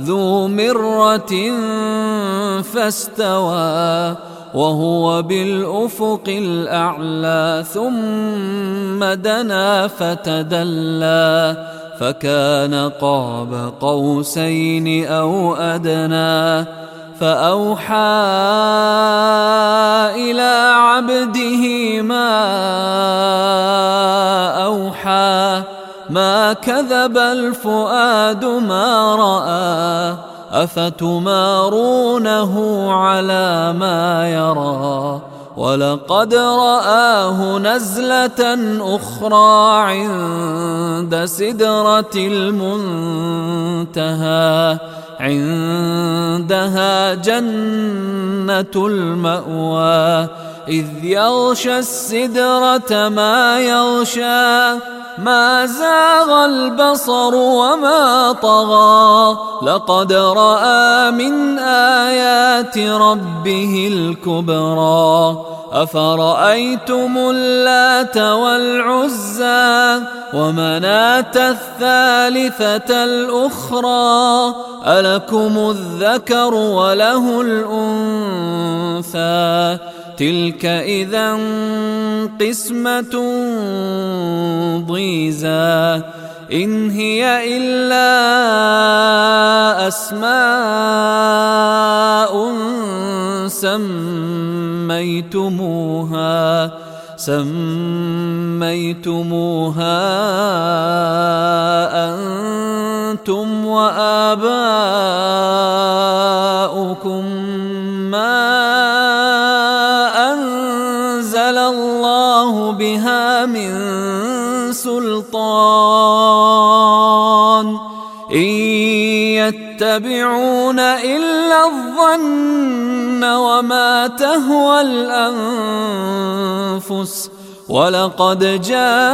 ذو مرة فاستوى وهو بالأفق الأعلى ثم دنا فتدلى فكان قاب قوسين أو أدنى فأوحى إلى عبده ما كذب الفؤاد ما رأى أفتمارونه على ما يرى؟ ولقد رآه نزلة أخرى عند سدرة المنتهى عندها جنة المأوى إذ يغشى السدرة ما يغشى. ما زاغ البصر وما طغى. لقد رأى من آيات ربه الكبرى. أفرأيتم اللات والعزى ومناة الثالثة الأخرى؟ ألكم الذكر وله الأنثى. تلك إذا قسمة ضيزى إن هي إلا أسماء سميتموها سميتموها أنتم وآباؤكم. سلطان. إن يتبعون إلا الظن وما تهوى الأنفس ولقد جاءهم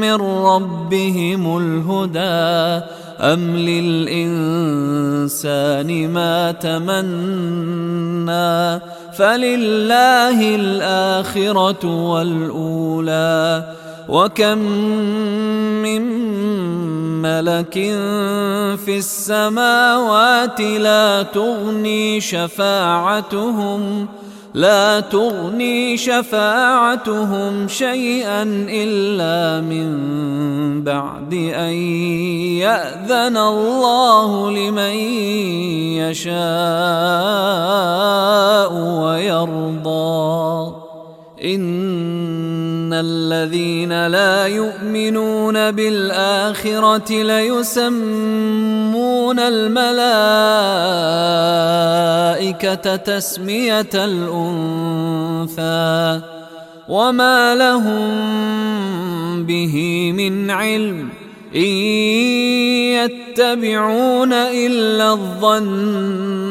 من ربهم الهدى. أم للإنسان ما تمنى فلله الآخرة والأولى وكم من ملك في السماوات لا تغني شفاعتهم لا تغني شفاعتهم شيئا إلا من بعد أن يأذن الله لمن يشاء ويرضى. الذين لا يؤمنون بالآخرة ليسمون الملائكة تسمية الأنثى وما لهم به من علم إن يتبعون إلا الظن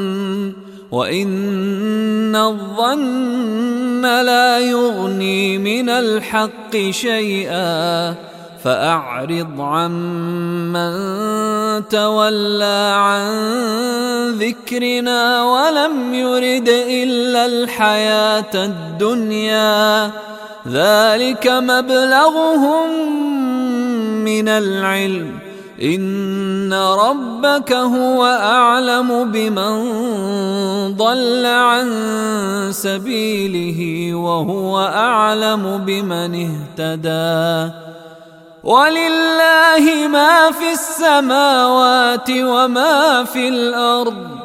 وإن الظن لا يغني من الحق شيئا فأعرض عمن تولى عن ذكرنا ولم يرد إلا الحياة الدنيا ذلك مبلغهم من العلم إن ربك هو أعلم بمن ضل عن سبيله وهو أعلم بمن اهتدى ولله ما في السماوات وما في الأرض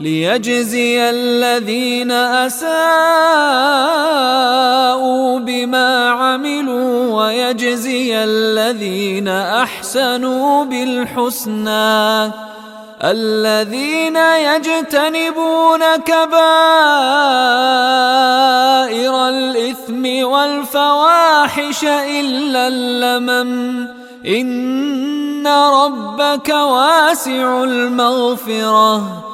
ليجزي الذين أساءوا بما عملوا ويجزي الذين أحسنوا بالحسنى الذين يجتنبون كبائر الإثم والفواحش إلا اللمم إن ربك واسع المغفرة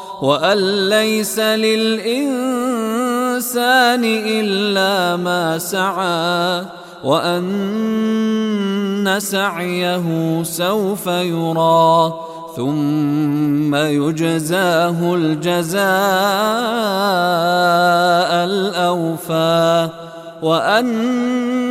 وأن ليس للإنسان إلا ما سعى وأن سعيه سوف يرى ثم يجزاه الجزاء الأوفى وأن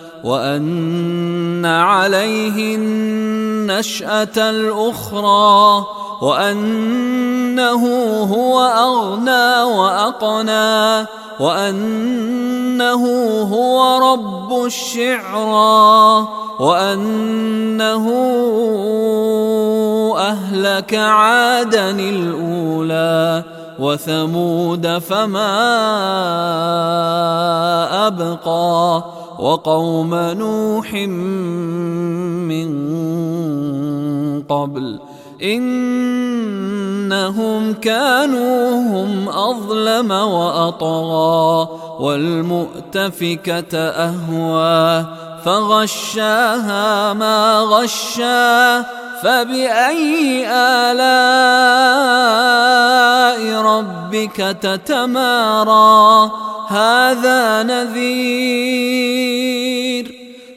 وأن عليه النشأة الأخرى وأنه هو أغنى وأقنى وأنه هو رب الشعرى وأنه أهلك عادا الأولى وثمود فما أبقى وقوم نوح من قبل إنهم كانوا هم أظلم وأطغى والمؤتفكة أهوى فغشاها ما غشا فبأي آلاء ربك تتمارى؟ هذا نذير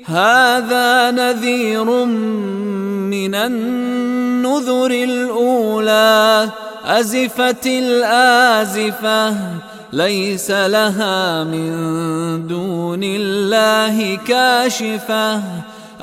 هذا نذير من النذر الأولى أزفت الآزفة ليس لها من دون الله كاشفة.